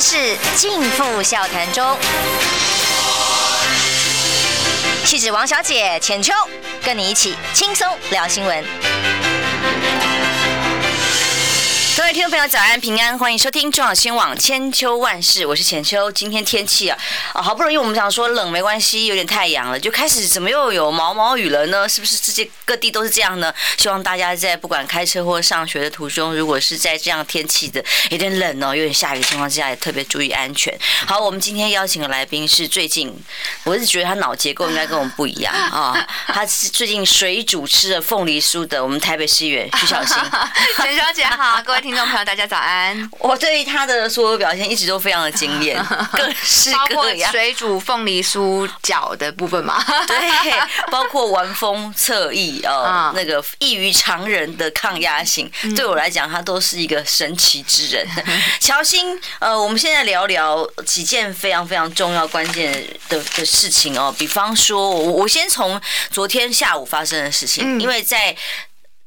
是尽付笑谈中。气质王小姐浅秋，跟你一起轻松聊新闻。各位听众朋友，早安平安，欢迎收听中广新闻网千秋万事，我是浅秋。今天天气啊，啊，好不容易我们想说冷没关系，有点太阳了，就开始怎么又有毛毛雨了呢？是不是世界各地都是这样呢？希望大家在不管开车或上学的途中，如果是在这样天气的有点冷哦，有点下雨的情况之下，也特别注意安全。好，我们今天邀请的来宾是最近，我是觉得他脑结构应该跟我们不一样 啊，他是最近水煮吃了凤梨酥的我们台北市议员徐小新。浅秋姐好，各位听。听众朋友，大家早安！我对于他的所有表现一直都非常的惊艳，各式各样，水煮凤梨酥饺的部分嘛，对，包括玩风侧翼哦，那个异于常人的抗压性，对我来讲，他都是一个神奇之人。乔欣，呃，我们现在聊聊几件非常非常重要关键的的事情哦，比方说，我我先从昨天下午发生的事情，因为在。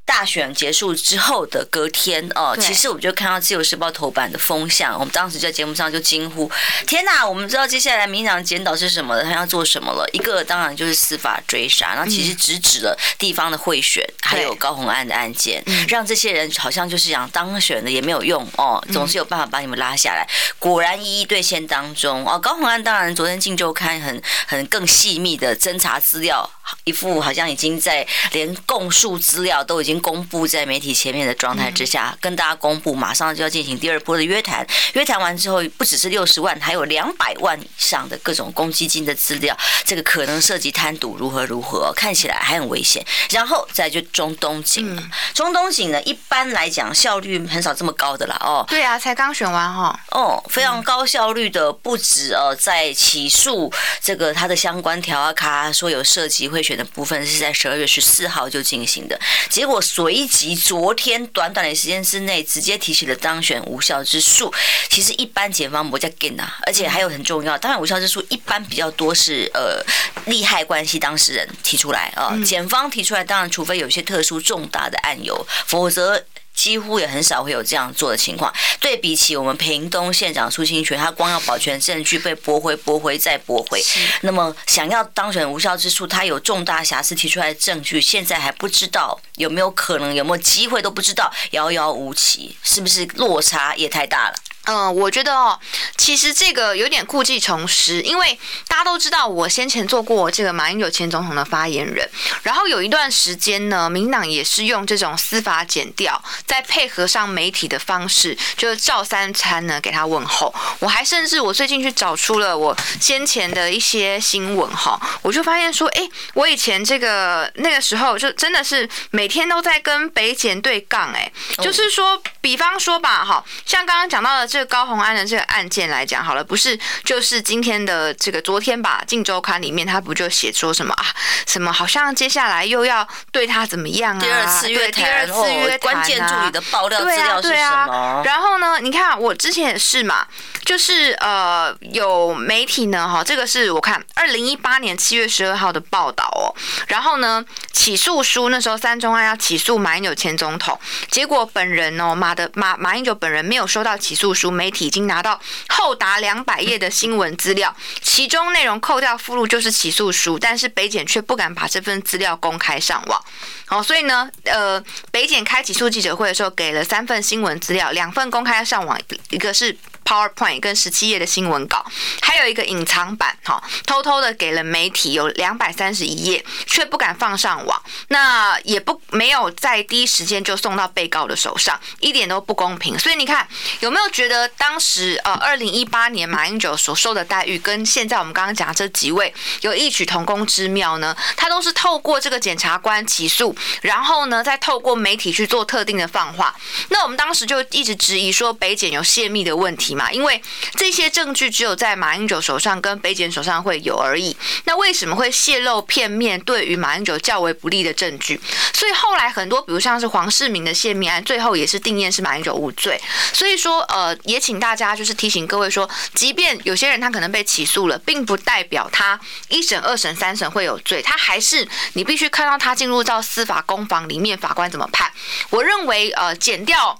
大选结束之后的隔天哦，其实我们就看到《自由时报》头版的风向，我们当时在节目上就惊呼：“天哪！我们知道接下来民进党检讨是什么了，他要做什么了？一个当然就是司法追杀，那其实直指了地方的贿选，还有高红案的案件，让这些人好像就是想当选的也没有用哦，总是有办法把你们拉下来。果然一一兑现当中哦，高红案当然昨天《镜周刊》很很更细密的侦查资料，一副好像已经在连供述资料都已经。公布在媒体前面的状态之下，跟大家公布，马上就要进行第二波的约谈。约谈完之后，不只是六十万，还有两百万以上的各种公积金的资料，这个可能涉及贪赌，如何如何，看起来还很危险。然后再就中东锦，中东锦呢，一般来讲效率很少这么高的啦。哦，对啊，才刚选完哈。哦，非常高效率的，不止哦，在起诉这个他的相关条啊卡说有涉及贿选的部分，是在十二月十四号就进行的，结果。随即，昨天短短的时间之内，直接提起了当选无效之诉。其实一般检方不叫 gain 啊，而且还有很重要，当然无效之诉一般比较多是呃利害关系当事人提出来啊，检方提出来，当然除非有一些特殊重大的案由，否则。几乎也很少会有这样做的情况。对比起我们屏东县长苏清泉，他光要保全证据被驳回、驳回再驳回，那么想要当选无效之处，他有重大瑕疵提出来的证据，现在还不知道有没有可能，有没有机会都不知道，遥遥无期，是不是落差也太大了？嗯，我觉得哦，其实这个有点故技重施，因为大家都知道，我先前做过这个马英九前总统的发言人，然后有一段时间呢，民党也是用这种司法剪掉，再配合上媒体的方式，就是照三餐呢给他问候。我还甚至我最近去找出了我先前的一些新闻哈，我就发现说，哎，我以前这个那个时候就真的是每天都在跟北检对杠，哎，就是说，比方说吧，哈，像刚刚讲到的。这个高红安的这个案件来讲好了，不是就是今天的这个昨天吧，《镜周刊》里面他不就写说什么啊？什么好像接下来又要对他怎么样啊？第二次约谈，第二次约谈啊，关键助理的爆料资料是什么？对啊，对啊。然后呢，你看我之前也是嘛，就是呃有媒体呢哈，这个是我看二零一八年七月十二号的报道哦。然后呢，起诉书那时候三中案要起诉马英九前总统，结果本人哦马的马马英九本人没有收到起诉书。媒体已经拿到厚达两百页的新闻资料，其中内容扣掉附录就是起诉书，但是北检却不敢把这份资料公开上网。好，所以呢，呃，北检开起诉记者会的时候，给了三份新闻资料，两份公开上网，一个是。PowerPoint 跟十七页的新闻稿，还有一个隐藏版，哈，偷偷的给了媒体有两百三十一页，却不敢放上网，那也不没有在第一时间就送到被告的手上，一点都不公平。所以你看，有没有觉得当时呃，二零一八年马英九所受的待遇，跟现在我们刚刚讲这几位有异曲同工之妙呢？他都是透过这个检察官起诉，然后呢，再透过媒体去做特定的放话。那我们当时就一直质疑说，北检有泄密的问题。嘛，因为这些证据只有在马英九手上跟北检手上会有而已。那为什么会泄露片面对于马英九较为不利的证据？所以后来很多，比如像是黄世明的泄密案，最后也是定验是马英九无罪。所以说，呃，也请大家就是提醒各位说，即便有些人他可能被起诉了，并不代表他一审、二审、三审会有罪，他还是你必须看到他进入到司法公房里面，法官怎么判。我认为，呃，减掉。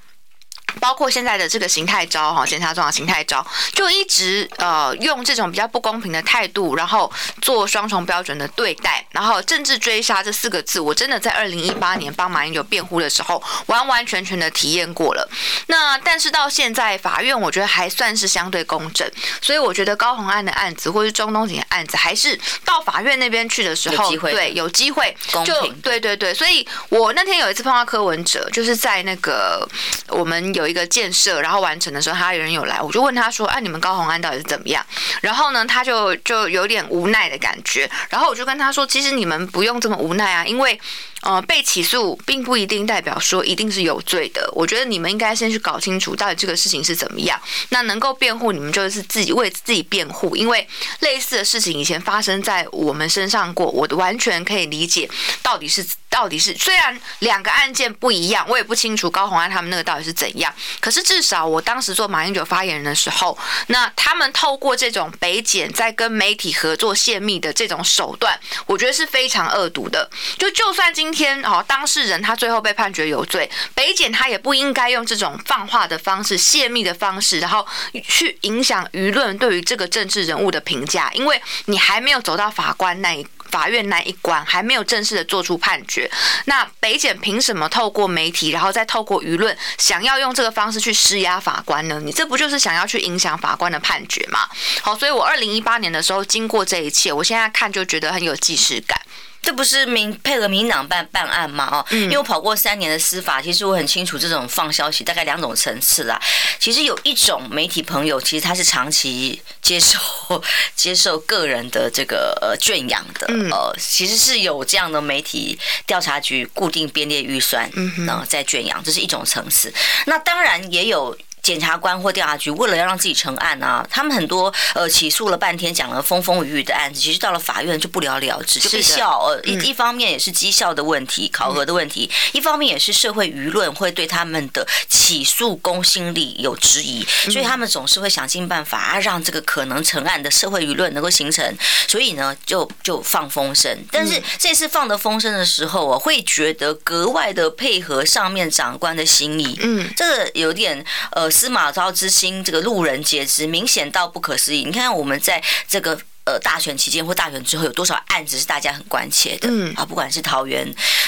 包括现在的这个形态招哈，检察长邢太昭就一直呃用这种比较不公平的态度，然后做双重标准的对待，然后政治追杀这四个字，我真的在二零一八年帮马英九辩护的时候，完完全全的体验过了。那但是到现在法院，我觉得还算是相对公正，所以我觉得高虹安的案子或是中东锦的案子，还是到法院那边去的时候，对，有机会就对对对。所以我那天有一次碰到柯文哲，就是在那个我们有有一个建设，然后完成的时候，他有人有来，我就问他说：“啊，你们高红安到底是怎么样？”然后呢，他就就有点无奈的感觉。然后我就跟他说：“其实你们不用这么无奈啊，因为。”呃，被起诉并不一定代表说一定是有罪的。我觉得你们应该先去搞清楚到底这个事情是怎么样。那能够辩护，你们就是自己为自己辩护。因为类似的事情以前发生在我们身上过，我完全可以理解到底是到底是。虽然两个案件不一样，我也不清楚高虹安他们那个到底是怎样。可是至少我当时做马英九发言人的时候，那他们透过这种北检在跟媒体合作泄密的这种手段，我觉得是非常恶毒的。就就算今天哦，当事人他最后被判决有罪，北检他也不应该用这种放话的方式、泄密的方式，然后去影响舆论对于这个政治人物的评价，因为你还没有走到法官那一法院那一关，还没有正式的做出判决，那北检凭什么透过媒体，然后再透过舆论，想要用这个方式去施压法官呢？你这不就是想要去影响法官的判决吗？好，所以我二零一八年的时候经过这一切，我现在看就觉得很有既视感。这不是民配合民党办办案吗？哦，因为我跑过三年的司法，其实我很清楚这种放消息大概两种层次啦。其实有一种媒体朋友，其实他是长期接受 接受个人的这个呃圈养的，呃，其实是有这样的媒体调查局固定编列预算，嗯，然后在圈养，这是一种层次。那当然也有。检察官或调查局为了要让自己成案啊，他们很多呃起诉了半天，讲了风风雨雨的案子，其实到了法院就不了了之，就被笑。呃，一一方面也是绩效的问题、考核的问题，一方面也是社会舆论会对他们的起诉公信力有质疑，所以他们总是会想尽办法啊，让这个可能成案的社会舆论能够形成。所以呢，就就放风声。但是这次放的风声的时候，我会觉得格外的配合上面长官的心意。嗯，这个有点呃。司马昭之心，这个路人皆知，明显到不可思议。你看，我们在这个。呃，大选期间或大选之后，有多少案子是大家很关切的？嗯啊，不管是桃园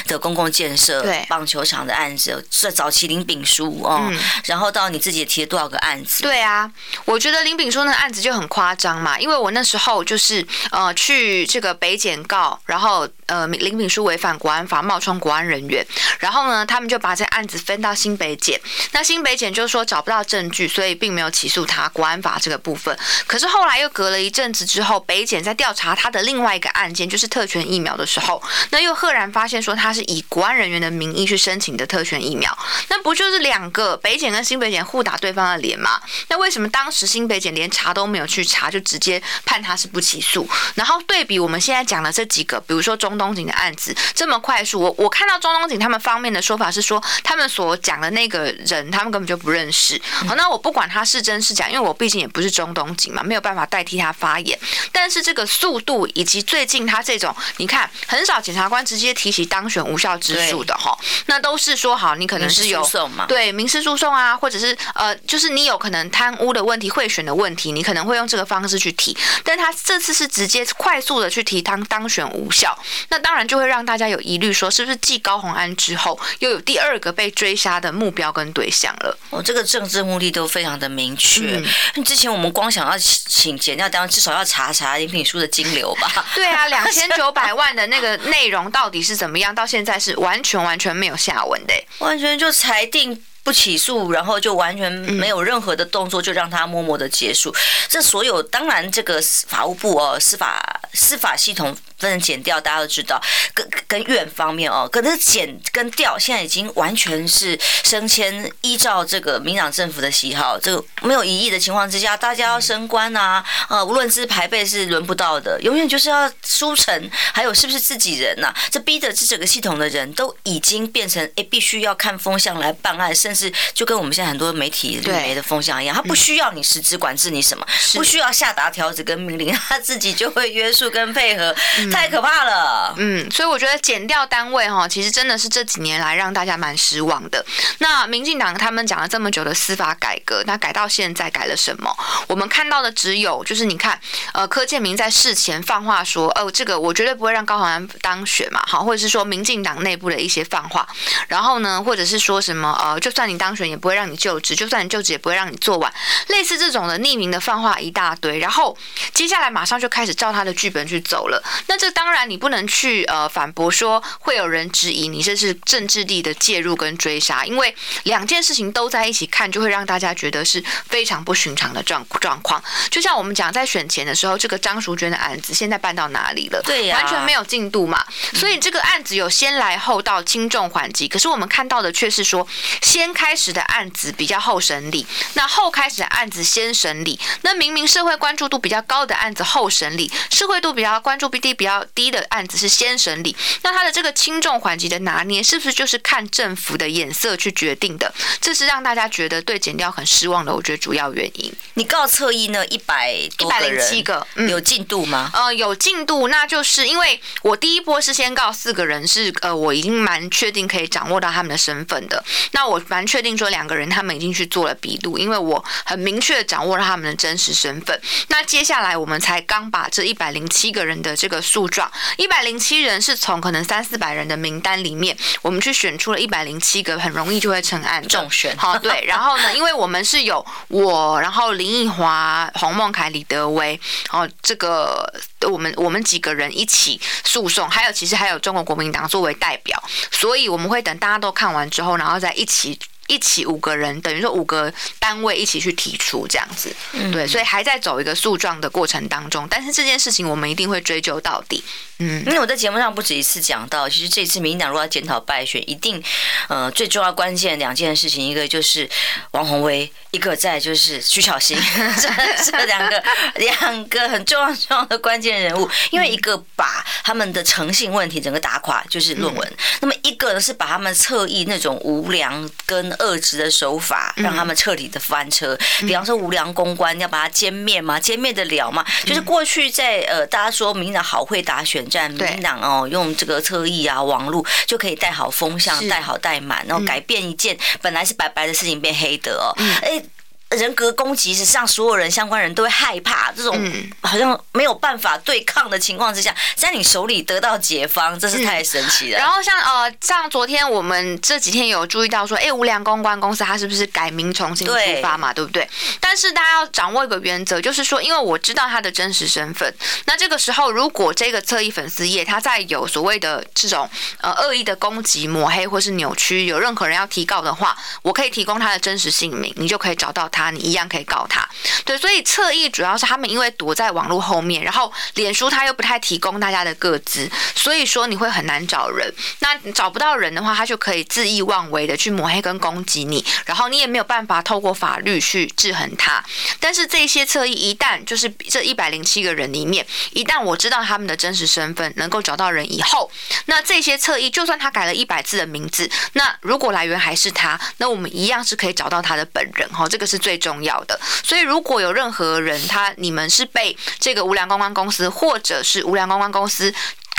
的公共建设、对棒球场的案子，这早期林炳书哦，嗯、然后到你自己也提了多少个案子？对啊，我觉得林炳书那个案子就很夸张嘛，因为我那时候就是呃去这个北检告，然后呃林炳书违反国安法，冒充国安人员，然后呢，他们就把这案子分到新北检，那新北检就说找不到证据，所以并没有起诉他国安法这个部分。可是后来又隔了一阵子之后。北检在调查他的另外一个案件，就是特权疫苗的时候，那又赫然发现说他是以国安人员的名义去申请的特权疫苗，那不就是两个北检跟新北检互打对方的脸吗？那为什么当时新北检连查都没有去查，就直接判他是不起诉？然后对比我们现在讲的这几个，比如说中东警的案子这么快速，我我看到中东警他们方面的说法是说，他们所讲的那个人他们根本就不认识。好，那我不管他是真是假，因为我毕竟也不是中东警嘛，没有办法代替他发言，但是这个速度以及最近他这种，你看很少检察官直接提起当选无效之诉的哈，那都是说好你可能是有对民事诉讼啊，或者是呃，就是你有可能贪污的问题、贿选的问题，你可能会用这个方式去提，但他这次是直接快速的去提当当选无效，那当然就会让大家有疑虑，说是不是继高虹安之后又有第二个被追杀的目标跟对象了？哦，这个政治目的都非常的明确。嗯，之前我们光想要请检调单位至少要查查林品书的金流吧？对啊，两千九百万的那个内容到底是怎么样？到现在是完全完全没有下文的，完全就裁定不起诉，然后就完全没有任何的动作，就让他默默的结束。这所有当然，这个法务部哦，司法司法系统。分成检调，大家都知道，跟跟院方面哦，可是减跟调现在已经完全是升迁，依照这个民党政府的喜好，这个没有异议的情况之下，大家要升官啊，呃，无论是排辈是轮不到的，永远就是要书成，还有是不是自己人呐、啊？这逼得这整个系统的人都已经变成哎，必须要看风向来办案，甚至就跟我们现在很多媒体里面的风向一样，他不需要你实质管制你什么，不需要下达条子跟命令，他自己就会约束跟配合。太可怕了。嗯，所以我觉得减掉单位哈，其实真的是这几年来让大家蛮失望的。那民进党他们讲了这么久的司法改革，那改到现在改了什么？我们看到的只有就是你看，呃，柯建铭在事前放话说，哦，这个我绝对不会让高虹安当选嘛，好，或者是说民进党内部的一些放话，然后呢，或者是说什么，呃，就算你当选也不会让你就职，就算你就职也不会让你做完，类似这种的匿名的放话一大堆，然后接下来马上就开始照他的剧本去走了。那这当然你不能去呃反驳说会有人质疑你这是政治力的介入跟追杀，因为两件事情都在一起看，就会让大家觉得是非常不寻常的状状况。就像我们讲在选前的时候，这个张淑娟的案子现在办到哪里了？对呀，完全没有进度嘛。所以这个案子有先来后到，轻重缓急。可是我们看到的却是说，先开始的案子比较后审理，那后开始的案子先审理。那明明社会关注度比较高的案子后审理，社会度比较关注比例比较低的案子是先审理。那他的这个轻重缓急的拿捏，是不是就是看政府的眼色去决定的？这是让大家觉得对减掉很失望的，我觉得主要原因。你告侧翼呢？一百一百零七个，嗯、有进度吗？呃，有进度，那就是因为我第一波是先告四个人，是呃，我已经蛮确定可以掌握到他们的身份的。那我蛮确定说两个人他们已经去做了笔录，因为我很明确掌握了他们的真实身份。那接下来我们才刚把这一百零七个人的这个诉状，一百零七人是从可能三四百人的名单里面，我们去选出了一百零七个，很容易就会成案中选。好，对。然后呢，因为我们是有我，然后林奕华、洪孟凯、李德威，然后这个我们我们几个人一起诉讼，还有其实还有中国国民党作为代表，所以我们会等大家都看完之后，然后再一起。一起五个人，等于说五个单位一起去提出这样子，对，所以还在走一个诉状的过程当中。但是这件事情我们一定会追究到底。嗯，因为我在节目上不止一次讲到，其实这次民进党如果要检讨败选，一定呃最重要关键两件事情，一个就是王宏威，一个再就是徐巧芯，这这两个两个很重要重要的关键人物。因为一个把他们的诚信问题整个打垮，就是论文；那么一个呢是把他们侧翼那种无良跟恶质的手法，让他们彻底的翻车。比方说无良公关，要把它歼灭吗？歼灭得了吗？就是过去在呃，大家说民进党好会打选战，民进党哦，用这个侧翼啊、网络就可以带好风向、带好带满，然后改变一件本来是白白的事情变黑的哦。哎。人格攻击是让所有人相关人都会害怕，这种好像没有办法对抗的情况之下，在你手里得到解方，这是太神奇了。然后像呃，像昨天我们这几天有注意到说，哎，无良公关公司它是不是改名重新出发嘛？对不对？但是大家要掌握一个原则，就是说，因为我知道他的真实身份，那这个时候如果这个侧翼粉丝页他在有所谓的这种呃恶意的攻击、抹黑或是扭曲，有任何人要提告的话，我可以提供他的真实姓名，你就可以找到他。你一样可以告他，对，所以侧翼主要是他们因为躲在网络后面，然后脸书他又不太提供大家的个资，所以说你会很难找人。那找不到人的话，他就可以恣意妄为的去抹黑跟攻击你，然后你也没有办法透过法律去制衡他。但是这些侧翼一旦就是这一百零七个人里面，一旦我知道他们的真实身份，能够找到人以后，那这些侧翼就算他改了一百字的名字，那如果来源还是他，那我们一样是可以找到他的本人。哈，这个是最。重要的，所以如果有任何人他你们是被这个无良公关公司或者是无良公关公司。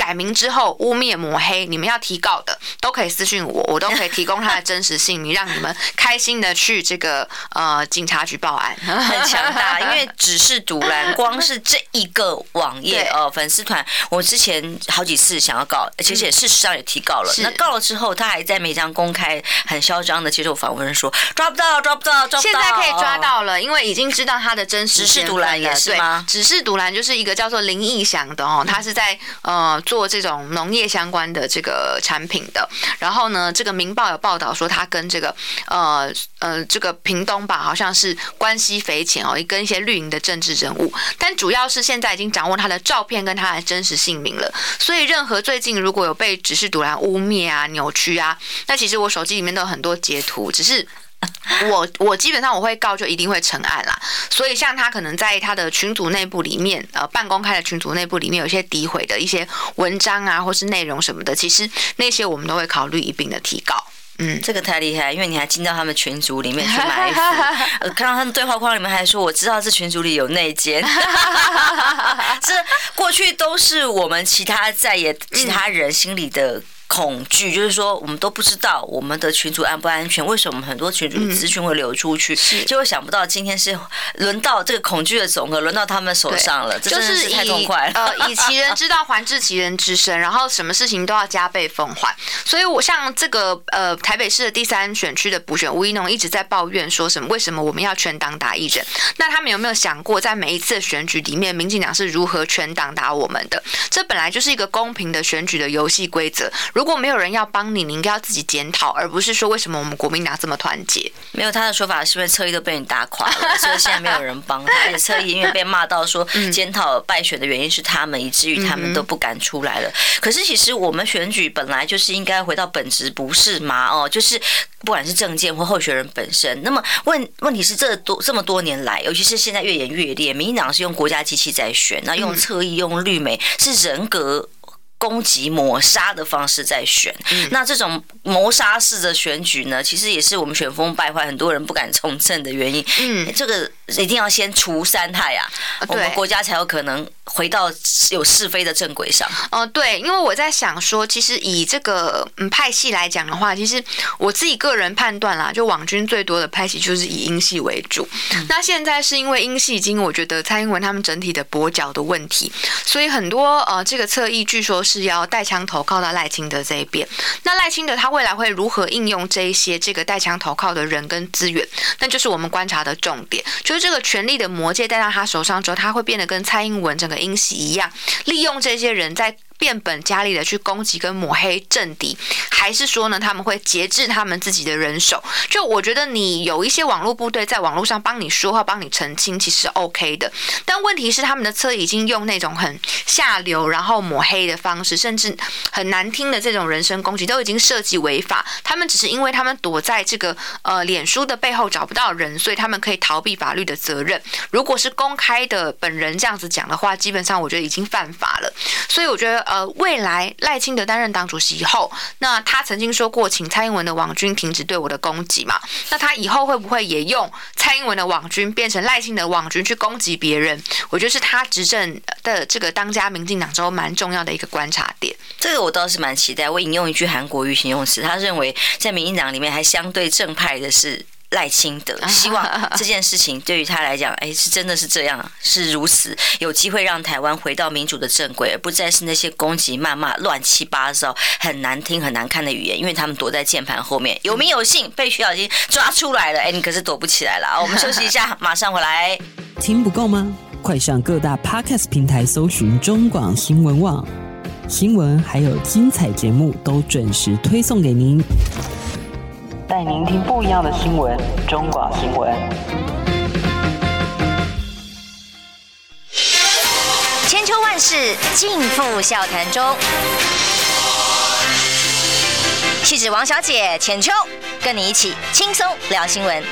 改名之后污蔑抹黑，你们要提告的都可以私信我，我都可以提供他的真实姓名，让你们开心的去这个呃警察局报案，很强大。因为只是独蓝，光是这一个网页呃粉丝团，我之前好几次想要告，而且事实上也提告了。那告了之后，他还在每张公开很嚣张的接受访问说抓不到，抓不到，抓不到。现在可以抓到了，因为已经知道他的真实。只是独蓝也是吗？只是独蓝就是一个叫做林义祥的哦，他是在呃。做做这种农业相关的这个产品的，然后呢，这个《明报》有报道说他跟这个呃呃这个屏东吧，好像是关系匪浅哦，跟一些绿营的政治人物，但主要是现在已经掌握他的照片跟他的真实姓名了，所以任何最近如果有被指示堵拦污蔑啊、扭曲啊，那其实我手机里面都有很多截图，只是。我我基本上我会告就一定会成案啦，所以像他可能在他的群组内部里面，呃，半公开的群组内部里面有一些诋毁的一些文章啊，或是内容什么的，其实那些我们都会考虑一并的提告。嗯，这个太厉害，因为你还进到他们群组里面去埋伏，看到他们对话框里面还说，我知道这群组里有内奸，这过去都是我们其他在也其他人心里的。恐惧就是说，我们都不知道我们的群主安不安全。为什么很多群主的资讯会流出去？结果想不到今天是轮到这个恐惧的总和轮到他们手上了，就是太痛快了。呃，以其人之道还治其人之身，然后什么事情都要加倍奉还。所以我像这个呃台北市的第三选区的补选，吴一农一直在抱怨说什么？为什么我们要全党打一人？那他们有没有想过，在每一次的选举里面，民进党是如何全党打我们的？这本来就是一个公平的选举的游戏规则。如果没有人要帮你，你应该要自己检讨，而不是说为什么我们国民党这么团结。没有他的说法，是不是侧翼都被你打垮了，所以现在没有人帮他。而且侧翼因为被骂到说检讨败选的原因是他们，以至于他们都不敢出来了。可是其实我们选举本来就是应该回到本质，不是吗？哦，就是不管是政见或候选人本身。那么问问题是，这多这么多年来，尤其是现在越演越烈，民进党是用国家机器在选，那用侧翼用绿媒是人格。攻击抹杀的方式在选，那这种谋杀式的选举呢，其实也是我们选风败坏，很多人不敢从政的原因。嗯，这个一定要先除三害啊，我们国家才有可能回到有是非的正轨上。哦，对，因为我在想说，其实以这个嗯派系来讲的话，其实我自己个人判断啦，就网军最多的派系就是以英系为主。那现在是因为英系已经，我觉得蔡英文他们整体的跛脚的问题，所以很多呃这个侧翼据说。是要带枪投靠到赖清德这一边，那赖清德他未来会如何应用这一些这个带枪投靠的人跟资源？那就是我们观察的重点，就是这个权力的魔戒带到他手上之后，他会变得跟蔡英文整个英系一样，利用这些人在。变本加厉的去攻击跟抹黑政敌，还是说呢，他们会节制他们自己的人手？就我觉得你有一些网络部队在网络上帮你说话、帮你澄清，其实 OK 的。但问题是，他们的车已经用那种很下流、然后抹黑的方式，甚至很难听的这种人身攻击，都已经涉及违法。他们只是因为他们躲在这个呃脸书的背后找不到人，所以他们可以逃避法律的责任。如果是公开的本人这样子讲的话，基本上我觉得已经犯法了。所以我觉得。呃，未来赖清德担任党主席以后，那他曾经说过，请蔡英文的网军停止对我的攻击嘛？那他以后会不会也用蔡英文的网军变成赖清德网军去攻击别人？我觉得是他执政的这个当家民进党中蛮重要的一个观察点。这个我倒是蛮期待。我引用一句韩国语形容词，他认为在民进党里面还相对正派的是。赖清德希望这件事情对于他来讲，哎，是真的是这样，是如此，有机会让台湾回到民主的正轨，而不再是那些攻击、谩骂、乱七八糟、很难听、很难看的语言，因为他们躲在键盘后面，有名有姓，被徐小金抓出来了，哎，你可是躲不起来了啊。我们休息一下，马上回来。听不够吗？快上各大 Podcast 平台搜寻中广新闻网，新闻还有精彩节目都准时推送给您。带您听不一样的新闻，中广新闻。千秋万世尽付笑谈中。气质王小姐浅秋，跟你一起轻松聊新闻。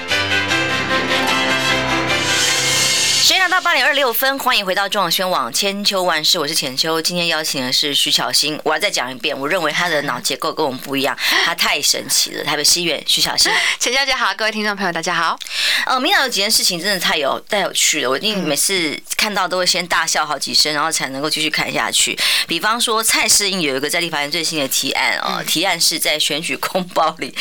时间来到八点二十六分，欢迎回到中广宣网千秋万世，我是浅秋。今天邀请的是徐巧芯，我要再讲一遍，我认为他的脑结构跟我们不一样，他太神奇了。台北西院徐巧芯，浅小姐好，各位听众朋友大家好。呃，明早有几件事情真的太有太有趣了，我一定每次看到都会先大笑好几声，然后才能够继续看下去。比方说蔡适应有一个在立法院最新的提案哦，提案是在选举公报里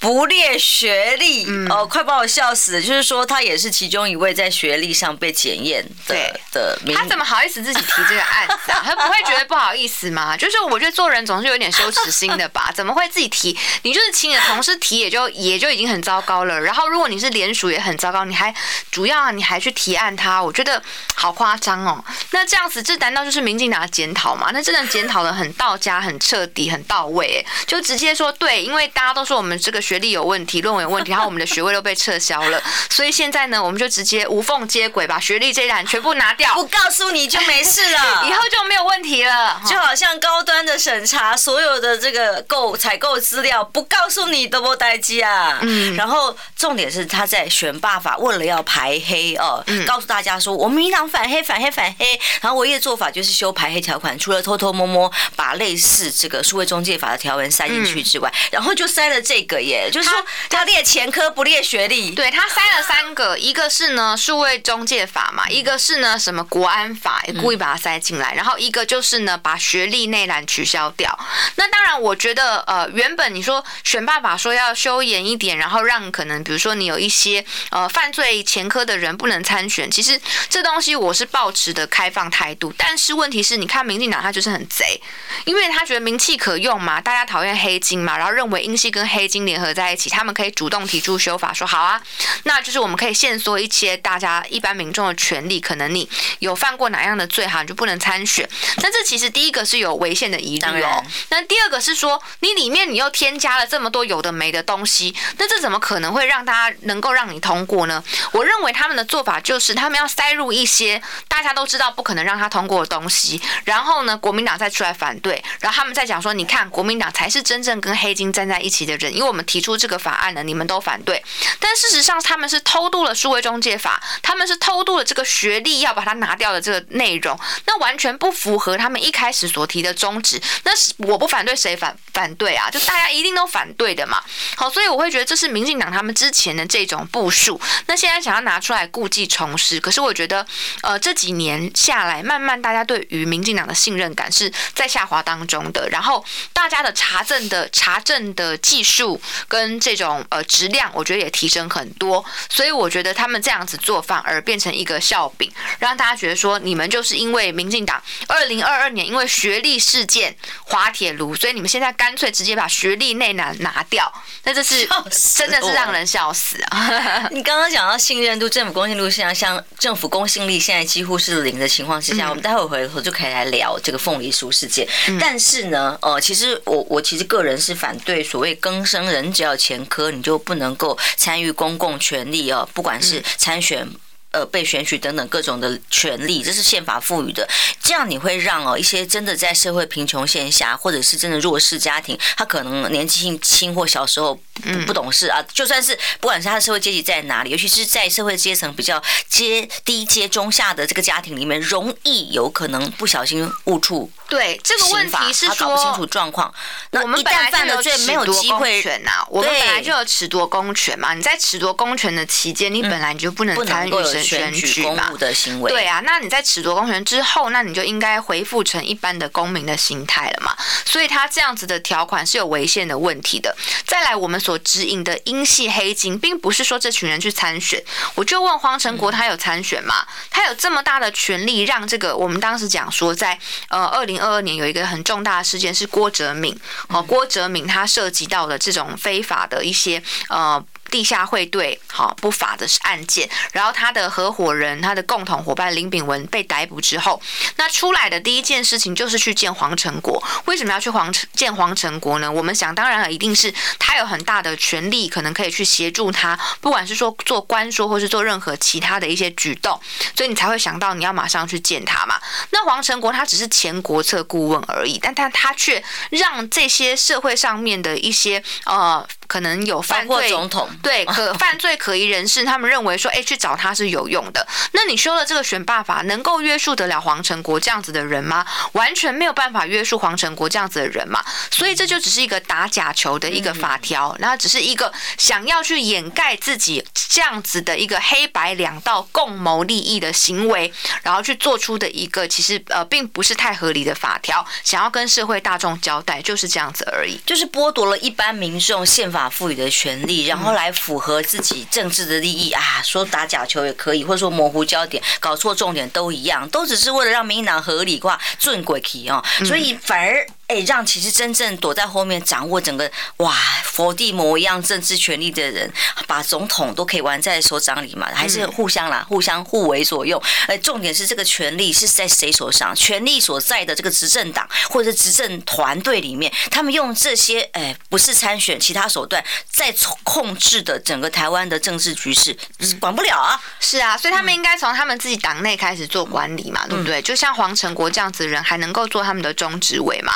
不列学历哦，快把我笑死了。就是说他也是其中一位在学历上被。检验的的，他怎么好意思自己提这个案子啊？他不会觉得不好意思吗？就是我觉得做人总是有点羞耻心的吧？怎么会自己提？你就是请你的同事提，也就也就已经很糟糕了。然后如果你是联署也很糟糕，你还主要你还去提案他，我觉得好夸张哦。那这样子，这难道就是民进党的检讨吗？那真的检讨的很到家、很彻底、很到位，就直接说对，因为大家都说我们这个学历有问题、论文有问题，然后我们的学位都被撤销了，所以现在呢，我们就直接无缝接轨吧。学历这一栏全部拿掉，不告诉你就没事了，以后就没有问题了。就好像高端的审查所有的这个购采购资料，不告诉你都不待机啊。嗯，然后重点是他在选罢法，为了要排黑哦，告诉大家说我们民党反黑反黑反黑，然后唯一的做法就是修排黑条款，除了偷偷摸摸把类似这个数位中介法的条文塞进去之外，然后就塞了这个耶，就是说他列前科不列学历，对他塞了三个，一个是呢数位中介法嘛，一个是呢什么国安法，也故意把它塞进来，然后一个就是呢把学历内栏取消掉。那当然，我觉得呃原本你说选爸爸说要修严一点，然后让可能比如说你有一些呃犯罪前科的人不能参选，其实这东西我是抱持的开放态度。但是问题是，你看民进党他就是很贼，因为他觉得名气可用嘛，大家讨厌黑金嘛，然后认为英系跟黑金联合在一起，他们可以主动提出修法，说好啊，那就是我们可以限缩一些大家一般民众的权利，可能你有犯过哪样的罪哈，你就不能参选。那这其实第一个是有违宪的疑虑哦。那第二个是说，你里面你又添加了这么多有的没的东西，那这怎么可能会让大家能够让你通过呢？我认为他们的做法就是他们要塞入一些大家都知道不可能让他通过的东西，然后呢，国民党再出来反对，然后他们再讲说，你看国民党才是真正跟黑金站在一起的人，因为我们提出这个法案呢，你们都反对。但事实上，他们是偷渡了数位中介法，他们是偷渡了这个学历要把它拿掉的这个内容，那完全不符合他们一开始所提的宗旨。那是我不反对谁反反对啊？就大家一定都反对的嘛。好，所以我会觉得这是民进党他们之前的这种部署，那现在想要拿出来故技重施。可是我觉得，呃，这几年下来，慢慢大家对于民进党的信任感是在下滑当中的，然后大家的查证的查证的技术跟这种呃质量，我觉得也提升很多。所以我觉得他们这样子做反而变成一个笑柄，让大家觉得说你们就是因为民进党二零二二年因为学历事件滑铁卢，所以你们现在干脆直接把学历内难拿掉，那这是真的是让人笑死啊！你刚刚讲到信任度，政府公信度现在像政府公信力现在几乎是零的情况之下，我们待会回头就可以来聊这个凤梨酥事件。但是呢，呃，其实我我其实个人是反对所谓更生人只要前科你就不能够参与公共权力哦，不管是参选。呃，被选举等等各种的权利，这是宪法赋予的。这样你会让哦一些真的在社会贫穷线下，或者是真的弱势家庭，他可能年纪轻或小时候不不懂事啊，就算是不管是他的社会阶级在哪里，尤其是在社会阶层比较阶低阶中下的这个家庭里面，容易有可能不小心误触。对这个问题是说，搞不清楚状况。那我们一旦犯了罪，没有机会权呐。我们本来就有褫夺公权嘛。你在褫夺公权的期间，你本来就不能参与选举公务的行为。对啊，那你在褫夺公权之后，那你就应该恢复成一般的公民的心态了嘛。所以他这样子的条款是有违宪的问题的。再来，我们所指引的英系黑金，并不是说这群人去参选。我就问黄成国，他有参选吗？他有这么大的权利，让这个我们当时讲说，在呃二零。二二年有一个很重大的事件是郭哲敏，哦，郭哲敏他涉及到了这种非法的一些呃。地下会对好不法的案件，然后他的合伙人、他的共同伙伴林炳文被逮捕之后，那出来的第一件事情就是去见黄成国。为什么要去黄见黄成国呢？我们想当然了，一定是他有很大的权力，可能可以去协助他，不管是说做官说，或是做任何其他的一些举动，所以你才会想到你要马上去见他嘛。那黄成国他只是前国策顾问而已，但他他却让这些社会上面的一些呃。可能有犯罪，总统 对可 犯罪可疑人士，他们认为说，哎，去找他是有用的。那你修了这个选罢法，能够约束得了黄成国这样子的人吗？完全没有办法约束黄成国这样子的人嘛。所以这就只是一个打假球的一个法条，然后只是一个想要去掩盖自己这样子的一个黑白两道共谋利益的行为，然后去做出的一个其实呃并不是太合理的法条，想要跟社会大众交代，就是这样子而已，就是剥夺了一般民众宪法。法赋予的权利，然后来符合自己政治的利益啊，说打假球也可以，或者说模糊焦点、搞错重点都一样，都只是为了让民进党合理化、顺轨去哦，所以反而。哎，让其实真正躲在后面掌握整个哇佛地魔一样政治权力的人，把总统都可以玩在手掌里嘛？还是互相啦，互相互为所用。哎，重点是这个权力是在谁手上？权力所在的这个执政党或者执政团队里面，他们用这些哎不是参选其他手段在控制的整个台湾的政治局势，管不了啊。是啊，所以他们应该从他们自己党内开始做管理嘛，对不对？就像黄成国这样子的人，还能够做他们的中执委嘛？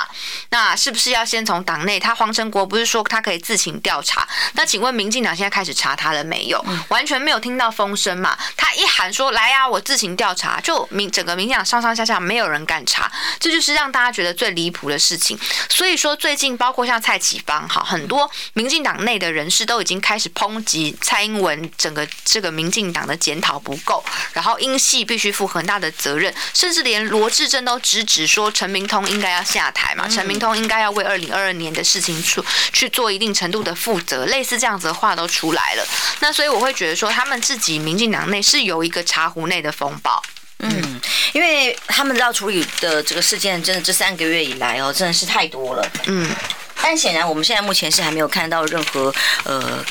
那是不是要先从党内？他黄成国不是说他可以自行调查？那请问民进党现在开始查他了没有？完全没有听到风声嘛？他一喊说来呀、啊，我自行调查，就民整个民进党上上下下没有人敢查，这就是让大家觉得最离谱的事情。所以说最近包括像蔡启芳哈，很多民进党内的人士都已经开始抨击蔡英文整个这个民进党的检讨不够，然后英系必须负很大的责任，甚至连罗志珍都直指说陈明通应该要下台嘛。陈明通应该要为二零二二年的事情出去做一定程度的负责，类似这样子的话都出来了。那所以我会觉得说，他们自己民进党内是有一个茶壶内的风暴。嗯，因为他们要处理的这个事件，真的这三个月以来哦，真的是太多了。嗯，但显然我们现在目前是还没有看到任何呃。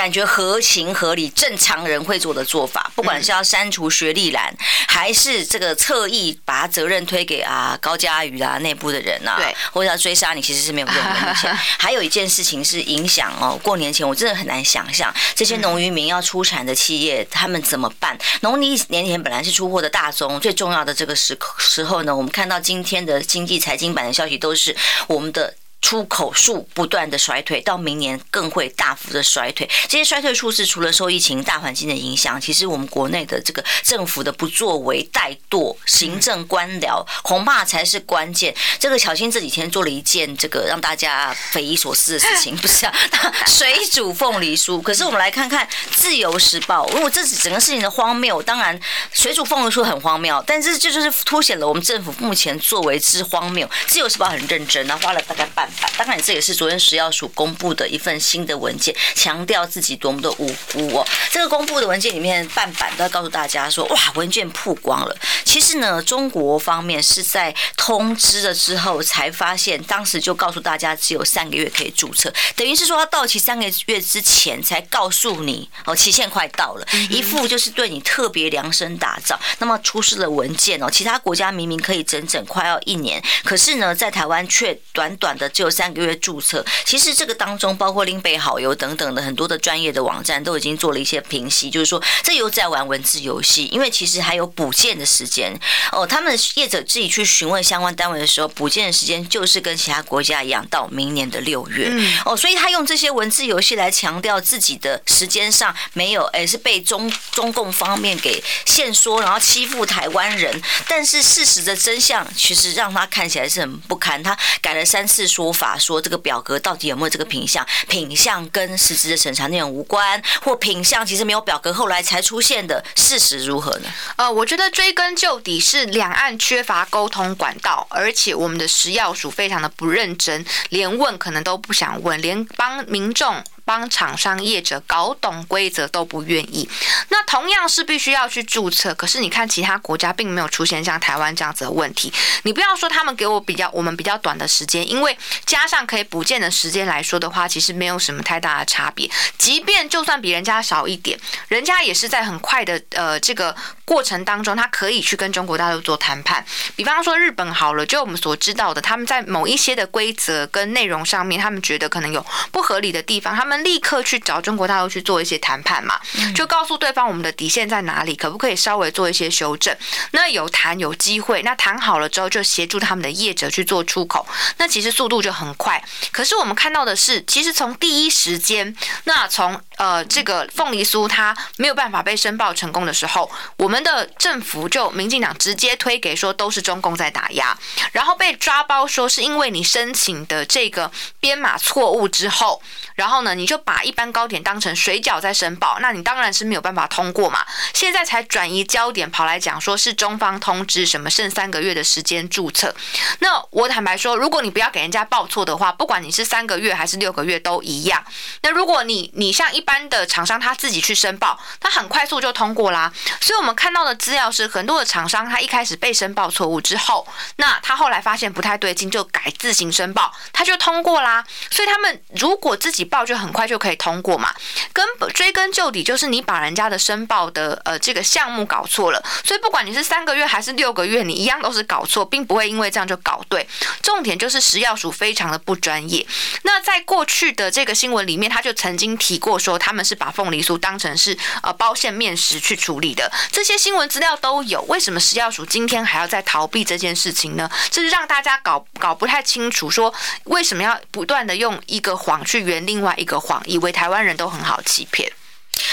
感觉合情合理，正常人会做的做法，不管是要删除学历栏，还是这个侧翼把责任推给啊高嘉瑜啊内部的人啊，对，或者要追杀你，其实是没有用的。目前还有一件事情是影响哦，过年前我真的很难想象这些农渔民要出产的企业他们怎么办？农历年前本来是出货的大宗，最重要的这个时时候呢，我们看到今天的经济财经版的消息都是我们的。出口数不断的衰退，到明年更会大幅的衰退。这些衰退数字除了受疫情大环境的影响，其实我们国内的这个政府的不作为、怠惰、行政官僚，恐怕才是关键。这个小新这几天做了一件这个让大家匪夷所思的事情，不是啊？水煮凤梨酥。可是我们来看看《自由时报》，如果这整个事情的荒谬，当然水煮凤梨酥很荒谬，但是这就是凸显了我们政府目前作为之荒谬。《自由时报》很认真，那花了大概半。当然，这也是昨天食药署公布的一份新的文件，强调自己多么的无辜哦。这个公布的文件里面，半版都要告诉大家说，哇，文件曝光了。其实呢，中国方面是在通知了之后才发现，当时就告诉大家只有三个月可以注册，等于是说他到期三个月之前才告诉你哦，期限快到了，一副就是对你特别量身打造。那么出示了文件哦，其他国家明明可以整整快要一年，可是呢，在台湾却短短的。有三个月注册，其实这个当中包括林北好友等等的很多的专业的网站都已经做了一些评析，就是说这又在玩文字游戏，因为其实还有补件的时间哦。他们业者自己去询问相关单位的时候，补件的时间就是跟其他国家一样，到明年的六月哦。所以他用这些文字游戏来强调自己的时间上没有，哎，是被中中共方面给限缩，然后欺负台湾人。但是事实的真相其实让他看起来是很不堪，他改了三次说。无法说这个表格到底有没有这个品相？品相跟实质的审查内容无关，或品相其实没有表格，后来才出现的，事实如何呢？呃，我觉得追根究底是两岸缺乏沟通管道，而且我们的食药署非常的不认真，连问可能都不想问，连帮民众。帮厂商业者搞懂规则都不愿意，那同样是必须要去注册。可是你看其他国家并没有出现像台湾这样子的问题。你不要说他们给我比较我们比较短的时间，因为加上可以补件的时间来说的话，其实没有什么太大的差别。即便就算比人家少一点，人家也是在很快的呃这个过程当中，他可以去跟中国大陆做谈判。比方说日本好了，就我们所知道的，他们在某一些的规则跟内容上面，他们觉得可能有不合理的地方，他们。立刻去找中国大陆去做一些谈判嘛，就告诉对方我们的底线在哪里，可不可以稍微做一些修正？那有谈有机会，那谈好了之后就协助他们的业者去做出口，那其实速度就很快。可是我们看到的是，其实从第一时间，那从呃这个凤梨酥它没有办法被申报成功的时候，我们的政府就民进党直接推给说都是中共在打压，然后被抓包说是因为你申请的这个编码错误之后，然后呢你就把一般高点当成水饺在申报，那你当然是没有办法通过嘛。现在才转移焦点，跑来讲说是中方通知什么剩三个月的时间注册。那我坦白说，如果你不要给人家报错的话，不管你是三个月还是六个月都一样。那如果你你像一般的厂商他自己去申报，他很快速就通过啦。所以我们看到的资料是，很多的厂商他一开始被申报错误之后，那他后来发现不太对劲，就改自行申报，他就通过啦。所以他们如果自己报，就很快就可以通过嘛。根本追根究底，就是你把人家的申报的呃这个项目搞错了。所以不管你是三个月还是六个月，你一样都是搞错，并不会因为这样就搞对。重点就是食药署非常的不专业。那在过去的这个新闻里面，他就曾经提过说，他们是把凤梨酥当成是呃包馅面食去处理的。这些新闻资料都有，为什么食药署今天还要再逃避这件事情呢？这是让大家搞搞不太清楚，说为什么要不断的用一个谎去圆另外一个谎，以为台湾人都很好欺骗。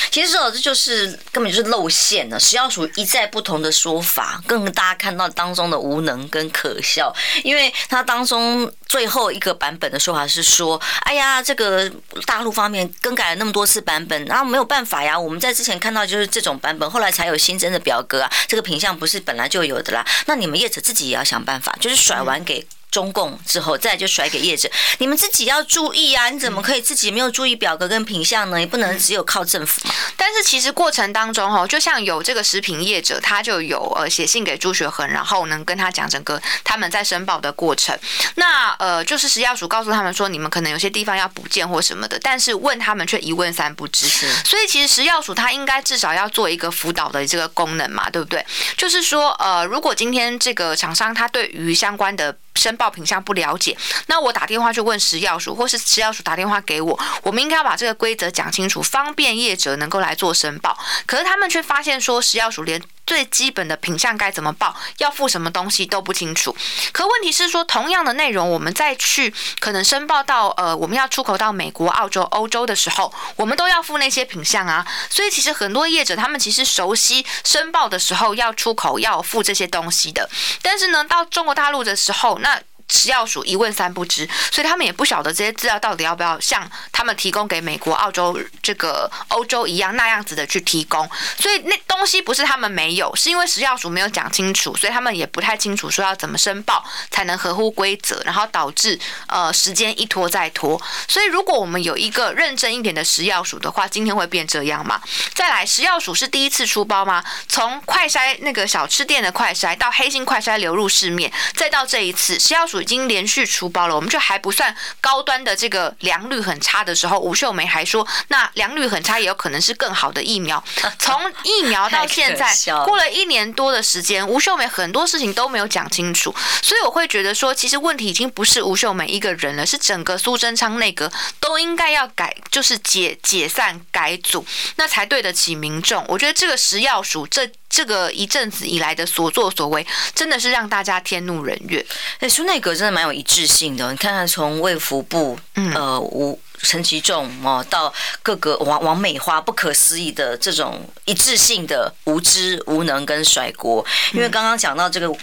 其实说这就是根本就是露馅了。食药署一再不同的说法，更大家看到当中的无能跟可笑。因为他当中最后一个版本的说法是说：“哎呀，这个大陆方面更改了那么多次版本，然后没有办法呀。我们在之前看到就是这种版本，后来才有新增的表格啊。这个品项不是本来就有的啦。那你们业者自己也要想办法，就是甩完给。”中共之后，再就甩给业者，你们自己要注意啊！你怎么可以自己没有注意表格跟品相呢？也不能只有靠政府。但是其实过程当中哈，就像有这个食品业者，他就有呃写信给朱学恒，然后能跟他讲整个他们在申报的过程。那呃就是食药署告诉他们说，你们可能有些地方要补件或什么的，但是问他们却一问三不知。所以其实食药署他应该至少要做一个辅导的这个功能嘛，对不对？就是说呃，如果今天这个厂商他对于相关的申报品项不了解，那我打电话去问食药署，或是食药署打电话给我，我们应该要把这个规则讲清楚，方便业者能够来做申报。可是他们却发现说，食药署连最基本的品相该怎么报，要付什么东西都不清楚。可问题是说，同样的内容，我们再去可能申报到呃，我们要出口到美国、澳洲、欧洲的时候，我们都要付那些品相啊。所以其实很多业者他们其实熟悉申报的时候要出口要付这些东西的，但是呢，到中国大陆的时候，那食药署一问三不知，所以他们也不晓得这些资料到底要不要像他们提供给美国、澳洲、这个欧洲一样那样子的去提供。所以那东西不是他们没有，是因为食药署没有讲清楚，所以他们也不太清楚说要怎么申报才能合乎规则，然后导致呃时间一拖再拖。所以如果我们有一个认真一点的食药署的话，今天会变这样吗？再来，食药署是第一次出包吗？从快筛那个小吃店的快筛到黑心快筛流入市面，再到这一次食药署。已经连续出包了，我们就还不算高端的这个良率很差的时候，吴秀梅还说，那良率很差也有可能是更好的疫苗。从疫苗到现在过了一年多的时间，吴秀梅很多事情都没有讲清楚，所以我会觉得说，其实问题已经不是吴秀梅一个人了，是整个苏贞昌内阁都应该要改，就是解解散改组，那才对得起民众。我觉得这个食药署这。这个一阵子以来的所作所为，真的是让大家天怒人怨。哎，苏内阁真的蛮有一致性的。你看看，从卫福部，呃，吴陈其重哦，到各个王王美花，不可思议的这种一致性的无知、无能跟甩锅。因为刚刚讲到这个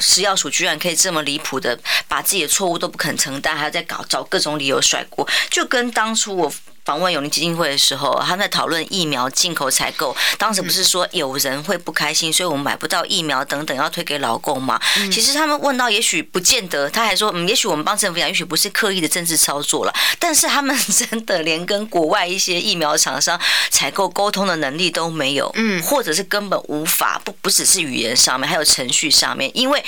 食药署居然可以这么离谱的，把自己的错误都不肯承担，还要再搞找各种理由甩锅，就跟当初我。访问永龄基金会的时候，他们在讨论疫苗进口采购。当时不是说有人会不开心，所以我们买不到疫苗等等，要推给劳工嘛？其实他们问到，也许不见得。他还说，嗯，也许我们帮政府讲，也许不是刻意的政治操作了。但是他们真的连跟国外一些疫苗厂商采购沟通的能力都没有，嗯，或者是根本无法，不不只是语言上面，还有程序上面，因为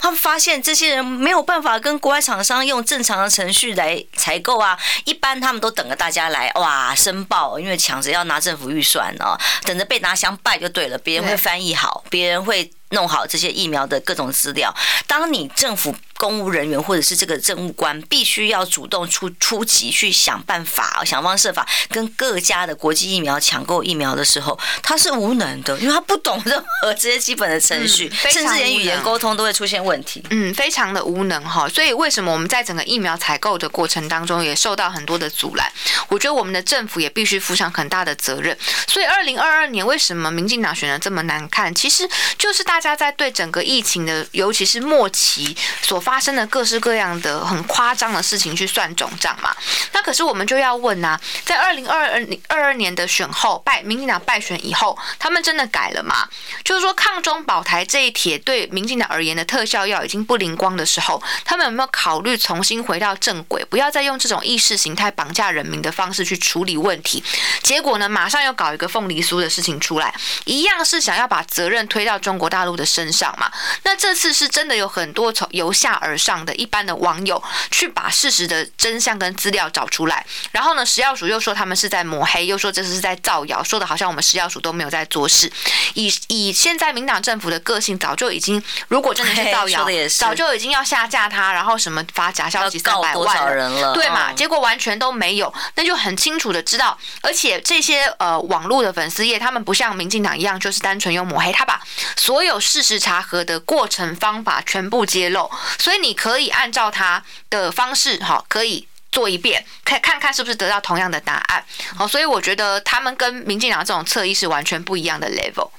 他们发现这些人没有办法跟国外厂商用正常的程序来采购啊。一般他们都等着大家来。哇！申报，因为抢着要拿政府预算哦，等着被拿香拜就对了。别人会翻译好，别人会弄好这些疫苗的各种资料。当你政府。公务人员或者是这个政务官，必须要主动出出击去想办法，想方设法跟各家的国际疫苗抢购疫苗的时候，他是无能的，因为他不懂任何这些基本的程序，嗯、甚至连语言沟通都会出现问题。嗯，非常的无能哈。所以为什么我们在整个疫苗采购的过程当中也受到很多的阻拦？我觉得我们的政府也必须负上很大的责任。所以二零二二年为什么民进党选的这么难看？其实就是大大家在对整个疫情的，尤其是末期所。发生的各式各样的很夸张的事情去算总账嘛。那可是我们就要问呐、啊，在二零二二二二年的选后败，民进党败选以后，他们真的改了吗？就是说抗中保台这一帖对民进党而言的特效药已经不灵光的时候，他们有没有考虑重新回到正轨，不要再用这种意识形态绑架人民的方式去处理问题？结果呢，马上又搞一个凤梨酥的事情出来，一样是想要把责任推到中国大陆的身上嘛？那这次是真的有很多从由下而上的一般的网友去把事实的真相跟资料找出来，然后呢，食药署又说他们是在抹黑，又说这是在造谣，说的好像我们食药署都没有在做事。以以现在民党政府的个性，早就已经如果真的是造谣，早就已经要下架他，然后什么发假消息三百万人了，对嘛？结果完全都没有，那就很清楚的知道，而且这些呃网络的粉丝页，他们不像民进党一样，就是单纯用抹黑，他把所有事实查核的过程方法全部揭露，所以你可以按照他的方式，哈，可以做一遍，看看看是不是得到同样的答案。好，所以我觉得他们跟民进党这种侧翼是完全不一样的 level。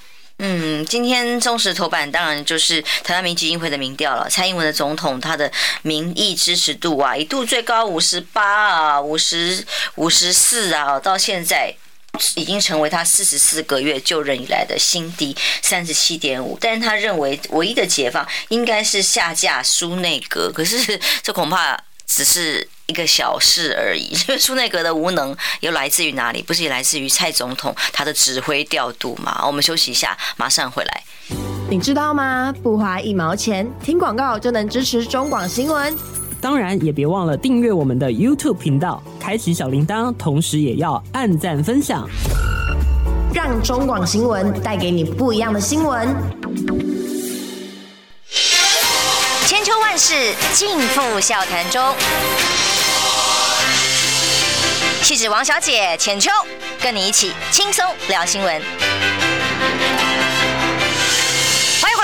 嗯，今天中时头版当然就是台湾民基金会的民调了。蔡英文的总统他的民意支持度啊，一度最高五十八啊，五十五十四啊，到现在已经成为他四十四个月就任以来的新低，三十七点五。但是他认为唯一的解放应该是下架苏内阁，可是这恐怕只是。一个小事而已，因 为苏内阁的无能又来自于哪里？不是也来自于蔡总统他的指挥调度吗？我们休息一下，马上回来。你知道吗？不花一毛钱，听广告就能支持中广新闻。当然，也别忘了订阅我们的 YouTube 频道，开启小铃铛，同时也要按赞分享，让中广新闻带给你不一样的新闻。千秋万世尽付笑谈中。气质王小姐浅秋，跟你一起轻松聊新闻。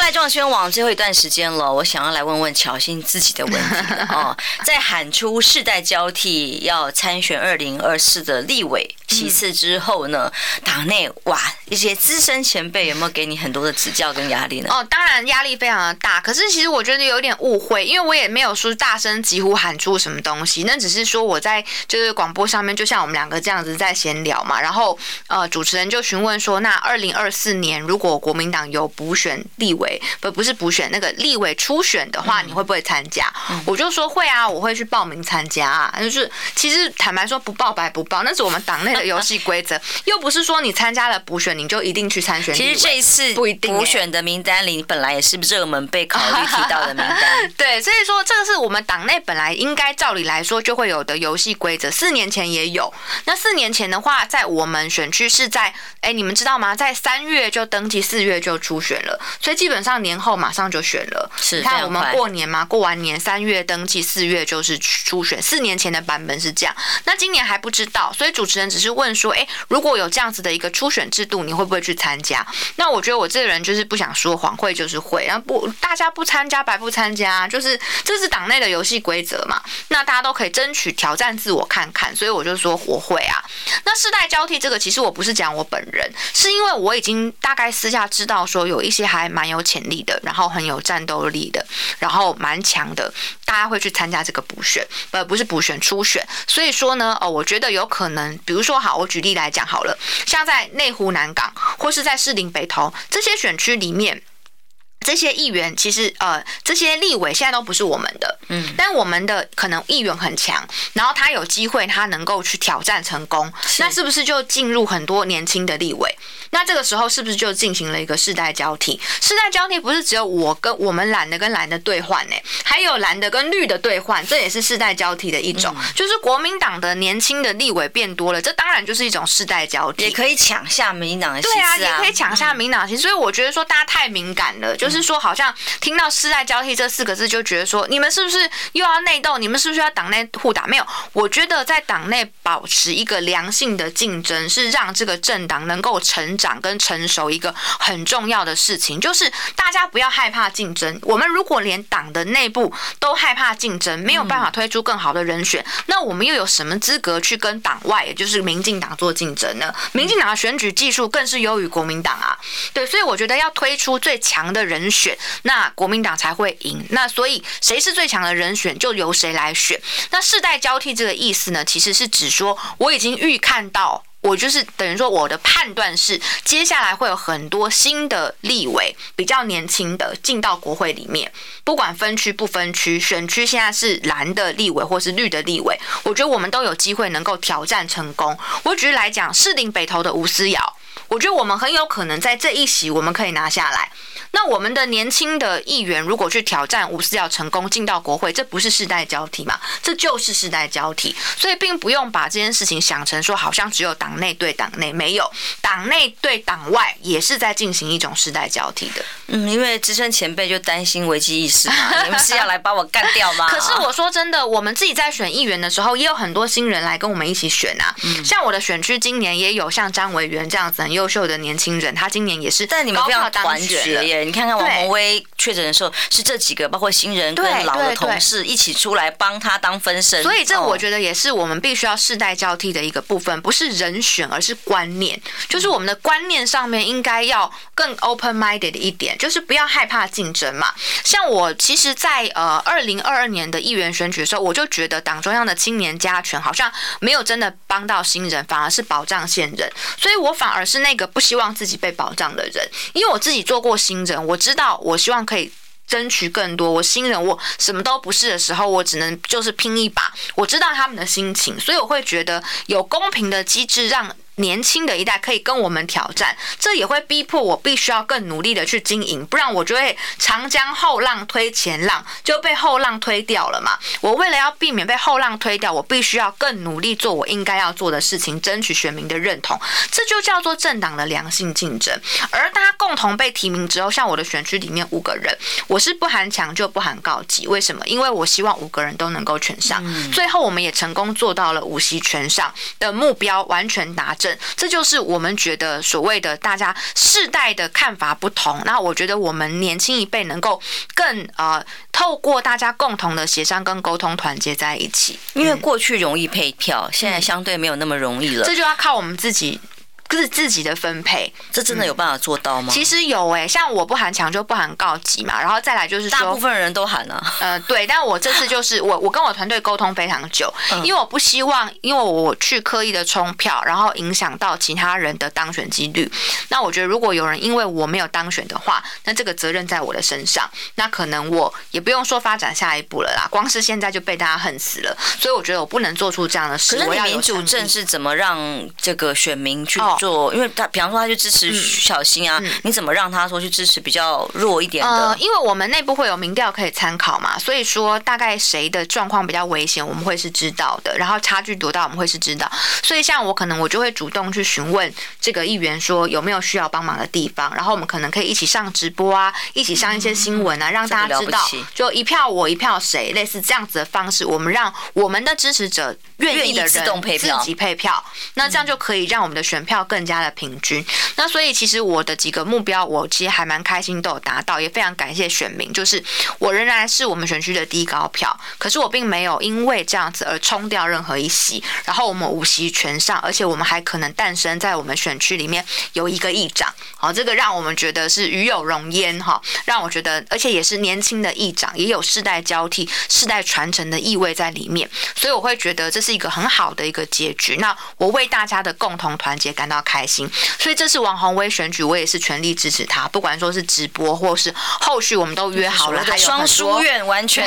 来，中宣网最后一段时间了，我想要来问问乔欣自己的问题 哦。在喊出世代交替要参选二零二四的立委。其次之后呢，党内哇，一些资深前辈有没有给你很多的指教跟压力呢？哦，当然压力非常的大。可是其实我觉得有点误会，因为我也没有说大声疾呼喊出什么东西，那只是说我在就是广播上面，就像我们两个这样子在闲聊嘛。然后呃，主持人就询问说，那二零二四年如果国民党有补选立委，不不是补选那个立委初选的话，你会不会参加？嗯、我就说会啊，我会去报名参加啊。就是其实坦白说，不报白不报，那是我们党内的游戏规则，又不是说你参加了补选，你就一定去参选。其实这一次不一定补选的名单里，你本来也是热门被考虑提到的名单。对，所以说这个是我们党内本来应该照理来说就会有的游戏规则。四年前也有，那四年前的话，在我们选区是在，哎，你们知道吗？在三月就登记，四月就初选了，所以基本上年后马上就选了。是，你看我们过年嘛，过完年三月登记，四月就是初选。四年前的版本是这样，那今年还不知道，所以主持人只是问说。说哎，如果有这样子的一个初选制度，你会不会去参加？那我觉得我这个人就是不想说谎，会就是会，然后不大家不参加白不参加，就是这是党内的游戏规则嘛。那大家都可以争取挑战自我看看，所以我就说我会啊。那世代交替这个，其实我不是讲我本人，是因为我已经大概私下知道说有一些还蛮有潜潜力的，然后很有战斗力的，然后蛮强的，大家会去参加这个补选，不不是补选初选。所以说呢，哦，我觉得有可能，比如说好，我。举例来讲好了，像在内湖南港或是在士林北投这些选区里面。这些议员其实呃，这些立委现在都不是我们的，嗯，但我们的可能议员很强，然后他有机会，他能够去挑战成功，那是不是就进入很多年轻的立委？那这个时候是不是就进行了一个世代交替？世代交替不是只有我跟我们蓝的跟蓝的兑换呢，还有蓝的跟绿的兑换，这也是世代交替的一种，就是国民党的年轻的立委变多了，这当然就是一种世代交替，也可以抢下民进党的对啊，也可以抢下民进党的席，所以我觉得说大家太敏感了，就是。是说，好像听到“世代交替”这四个字，就觉得说，你们是不是又要内斗？你们是不是要党内互打？没有，我觉得在党内保持一个良性的竞争，是让这个政党能够成长跟成熟一个很重要的事情。就是大家不要害怕竞争。我们如果连党的内部都害怕竞争，没有办法推出更好的人选，那我们又有什么资格去跟党外，也就是民进党做竞争呢？民进党的选举技术更是优于国民党啊。对，所以我觉得要推出最强的人。人选，那国民党才会赢。那所以谁是最强的人选，就由谁来选。那世代交替这个意思呢，其实是指说我已经预看到。我就是等于说，我的判断是，接下来会有很多新的立委，比较年轻的进到国会里面，不管分区不分区，选区现在是蓝的立委或是绿的立委，我觉得我们都有机会能够挑战成功。我举例来讲，士林北投的吴思瑶，我觉得我们很有可能在这一席我们可以拿下来。那我们的年轻的议员如果去挑战五四要成功进到国会，这不是世代交替嘛？这就是世代交替，所以并不用把这件事情想成说好像只有党内对党内，没有党内对党外也是在进行一种世代交替的。嗯，因为资深前辈就担心危机意识嘛，你们是要来把我干掉吗？可是我说真的，我们自己在选议员的时候，也有很多新人来跟我们一起选啊。像我的选区今年也有像张维元这样子很优秀的年轻人，他今年也是但你们非常团结耶。你看看王宏威确诊的时候，是这几个包括新人跟老的同事一起出来帮他当分身，所以这我觉得也是我们必须要世代交替的一个部分，不是人选，而是观念，就是我们的观念上面应该要更 open minded 一点，就是不要害怕竞争嘛。像我其实，在呃二零二二年的议员选举的时候，我就觉得党中央的青年加权好像没有真的帮到新人，反而是保障现任，所以我反而是是那个不希望自己被保障的人，因为我自己做过新人，我知道，我希望可以争取更多。我新人，我什么都不是的时候，我只能就是拼一把。我知道他们的心情，所以我会觉得有公平的机制让。年轻的一代可以跟我们挑战，这也会逼迫我必须要更努力的去经营，不然我就会长江后浪推前浪，就被后浪推掉了嘛。我为了要避免被后浪推掉，我必须要更努力做我应该要做的事情，争取选民的认同，这就叫做政党的良性竞争。而大家共同被提名之后，像我的选区里面五个人，我是不含强就不含告急。为什么？因为我希望五个人都能够全上。最后我们也成功做到了五席全上的目标完全达成。这就是我们觉得所谓的大家世代的看法不同。那我觉得我们年轻一辈能够更呃，透过大家共同的协商跟沟通团结在一起。因为过去容易配票，现在相对没有那么容易了。这就要靠我们自己。是自己的分配，这真的有办法做到吗？其实有哎、欸，像我不含强就不含告急嘛，然后再来就是说，大部分人都喊了、啊。呃，对，但我这次就是我，我跟我团队沟通非常久，因为我不希望，因为我去刻意的冲票，然后影响到其他人的当选几率。那我觉得，如果有人因为我没有当选的话，那这个责任在我的身上，那可能我也不用说发展下一步了啦。光是现在就被大家恨死了，所以我觉得我不能做出这样的事。可是民主政是怎么让这个选民去做？因为他比方说他去支持徐巧芯啊，你怎么让他说去支持比较弱一点的？呃，因为我们内部会有民调可以参考嘛，所以说大概谁的状况比较危险，我们会是知道的。然后差距多大，我们会是知道。所以像我可能我就会主动去询问这个议员说有没有需要帮忙的地方，然后我们可能可以一起上直播啊，一起上一些新闻啊，让大家知道，就一票我一票谁，类似这样子的方式，我们让我们的支持者愿意的人自动配票，自己配票，那这样就可以让我们的选票更加的平均。那所以其实我的几个目标，我其实还蛮开心都有达到，也非常感谢选民。就是我仍然是我们选区的第一高票，可是我并没有因为这样子而冲掉任何一席。然后我们五席全上，而且我们还可能诞生在我们选区里面有一个议长。好，这个让我们觉得是与有荣焉哈，让我觉得，而且也是年轻的议长，也有世代交替、世代传承的意味在里面。所以我会觉得这是一个很好的一个结局。那我为大家的共同团结感到开心。所以这次王宏威选举，我也是全力支持他。不管说是直播，或是后续，我们都约好了。还有双书院完全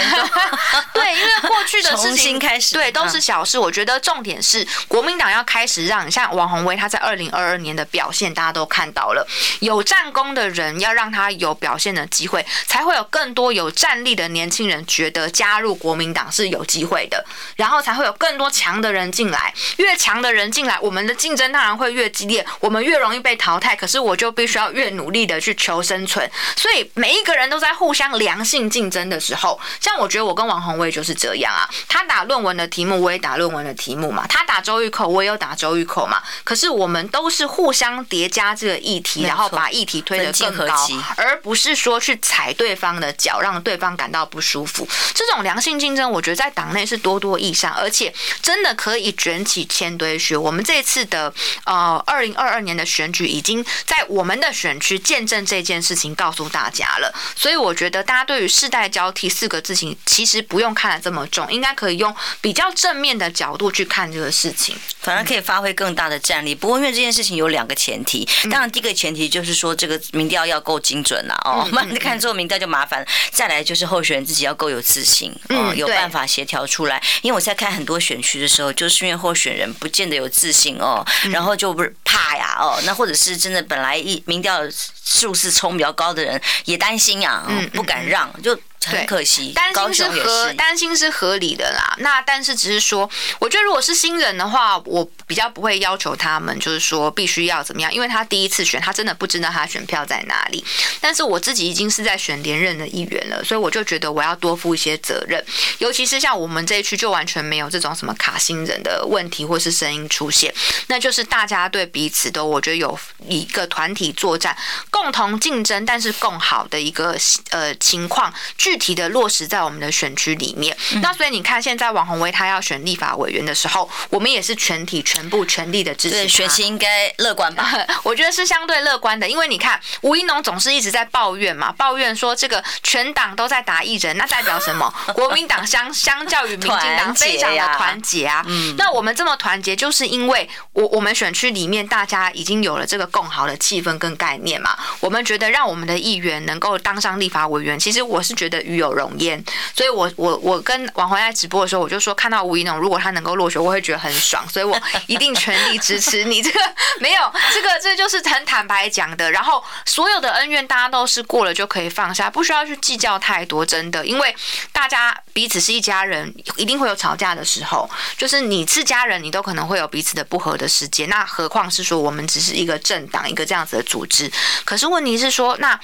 对，因为过去的事情 开始，对，都是小事。我觉得重点是国民党要开始让像王宏威他在二零二二年的表现，大家都看到了。有战功的人要让他有表现的机会，才会有更多有战力的年轻人觉得加入国民党是有机会的，然后才会有更多强的人进来。越强的人进来，我们的竞争当然会越激烈。我们越容易被淘汰，可是我就必须要越努力的去求生存。所以每一个人都在互相良性竞争的时候，像我觉得我跟王宏威就是这样啊。他打论文的题目，我也打论文的题目嘛。他打周玉口，我也有打周玉口嘛。可是我们都是互相叠加这个议题，然后把议题推得更高，而不是说去踩对方的脚，让对方感到不舒服。这种良性竞争，我觉得在党内是多多益善，而且真的可以卷起千堆雪。我们这次的呃。二零二二年的选举已经在我们的选区见证这件事情，告诉大家了。所以我觉得大家对于世代交替四个字情，其实不用看得这么重，应该可以用比较正面的角度去看这个事情，反而可以发挥更大的战力。不过因为这件事情有两个前提，当然第一个前提就是说这个民调要够精准啦。哦，那看错民调就麻烦。再来就是候选人自己要够有自信，嗯，有办法协调出来。因为我在看很多选区的时候，就是因为候选人不见得有自信哦，然后就不是怕呀哦，那或者是真的本来一民调数是冲比较高的人也担心呀，哦，不敢让就。很可惜，担心是合担心是合理的啦。那但是只是说，我觉得如果是新人的话，我比较不会要求他们，就是说必须要怎么样，因为他第一次选，他真的不知道他选票在哪里。但是我自己已经是在选连任的议员了，所以我就觉得我要多负一些责任。尤其是像我们这一区，就完全没有这种什么卡新人的问题或是声音出现，那就是大家对彼此都，我觉得有一个团体作战、共同竞争，但是更好的一个呃情况。具体的落实在我们的选区里面，那所以你看，现在王宏威他要选立法委员的时候，我们也是全体全部全力的支持。对选情应该乐观吧？我觉得是相对乐观的，因为你看吴一农总是一直在抱怨嘛，抱怨说这个全党都在打一人，那代表什么？国民党相相较于民进党非常的团结啊。嗯，那我们这么团结，就是因为我我们选区里面大家已经有了这个共好的气氛跟概念嘛。我们觉得让我们的议员能够当上立法委员，其实我是觉得。与有荣焉，所以我我我跟王回来直播的时候，我就说看到吴怡农，如果他能够落选，我会觉得很爽，所以我一定全力支持你。这个没有，这个这就是很坦白讲的。然后所有的恩怨，大家都是过了就可以放下，不需要去计较太多，真的，因为大家彼此是一家人，一定会有吵架的时候。就是你是家人，你都可能会有彼此的不合的时间，那何况是说我们只是一个政党，一个这样子的组织。可是问题是说那。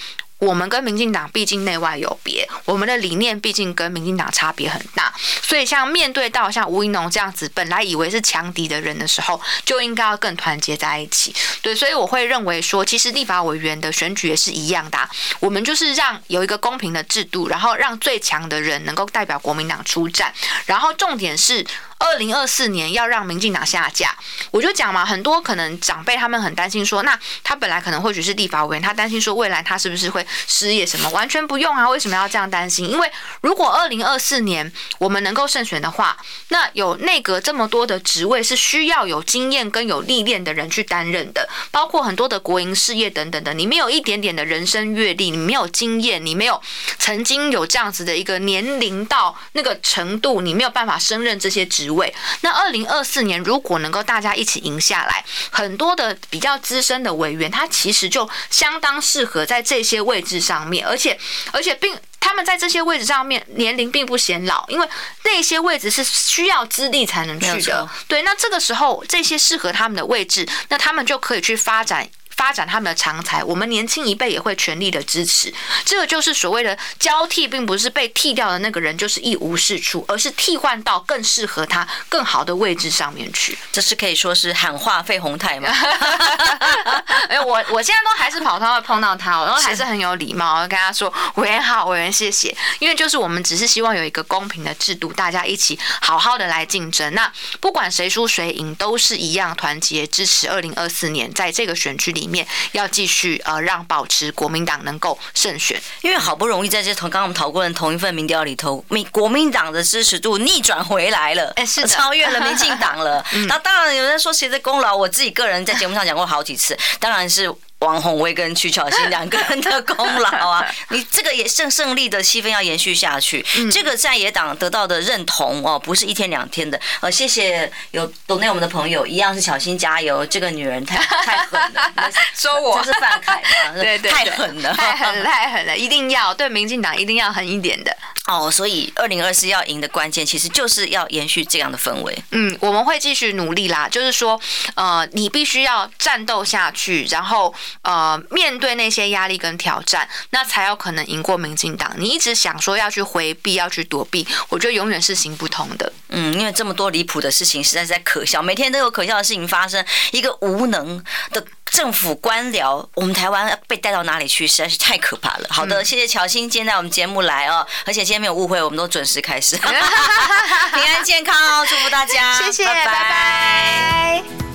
我们跟民进党毕竟内外有别，我们的理念毕竟跟民进党差别很大，所以像面对到像吴怡农这样子，本来以为是强敌的人的时候，就应该要更团结在一起。对，所以我会认为说，其实立法委员的选举也是一样的，我们就是让有一个公平的制度，然后让最强的人能够代表国民党出战，然后重点是。二零二四年要让民进党下架，我就讲嘛，很多可能长辈他们很担心说，那他本来可能或许是立法委员，他担心说未来他是不是会失业什么？完全不用啊，为什么要这样担心？因为如果二零二四年我们能够胜选的话，那有内阁这么多的职位是需要有经验跟有历练的人去担任的，包括很多的国营事业等等的，你没有一点点的人生阅历，你没有经验，你没有曾经有这样子的一个年龄到那个程度，你没有办法胜任这些职位。那二零二四年如果能够大家一起赢下来，很多的比较资深的委员，他其实就相当适合在这些位置上面，而且而且并他们在这些位置上面年龄并不显老，因为那些位置是需要资历才能去的。对，那这个时候这些适合他们的位置，那他们就可以去发展。发展他们的长才，我们年轻一辈也会全力的支持。这个就是所谓的交替，并不是被替掉的那个人就是一无是处，而是替换到更适合他、更好的位置上面去。这是可以说是喊话费宏泰吗？哎，我我现在都还是跑他会碰到他，然后还是很有礼貌，跟他说委员好，委员谢谢。因为就是我们只是希望有一个公平的制度，大家一起好好的来竞争。那不管谁输谁赢，都是一样团结支持。二零二四年在这个选区里。里面要继续呃，让保持国民党能够胜选，因为好不容易在这同刚刚我们讨论的同一份民调里头，民国民党的支持度逆转回来了，哎，是超越了民进党了。那当然有人说谁的功劳，我自己个人在节目上讲过好几次，当然是。王宏威跟曲巧芯两个人的功劳啊，你这个也胜胜利的气氛要延续下去。这个在野党得到的认同哦，不是一天两天的。呃，谢谢有懂内我们的朋友，一样是巧芯加油。这个女人太 太狠了，说我这是范凯吗？对对，太狠了，太狠了，太狠了，一定要对民进党一定要狠一点的。哦，所以二零二四要赢的关键，其实就是要延续这样的氛围。嗯，我们会继续努力啦。就是说，呃，你必须要战斗下去，然后呃，面对那些压力跟挑战，那才有可能赢过民进党。你一直想说要去回避，要去躲避，我觉得永远是行不通的。嗯，因为这么多离谱的事情，实在是在可笑，每天都有可笑的事情发生，一个无能的。政府官僚，我们台湾被带到哪里去？实在是太可怕了。好的，谢谢乔欣今天在我们节目来哦，而且今天没有误会，我们都准时开始，平安健康哦，祝福大家，谢谢，拜拜。拜拜。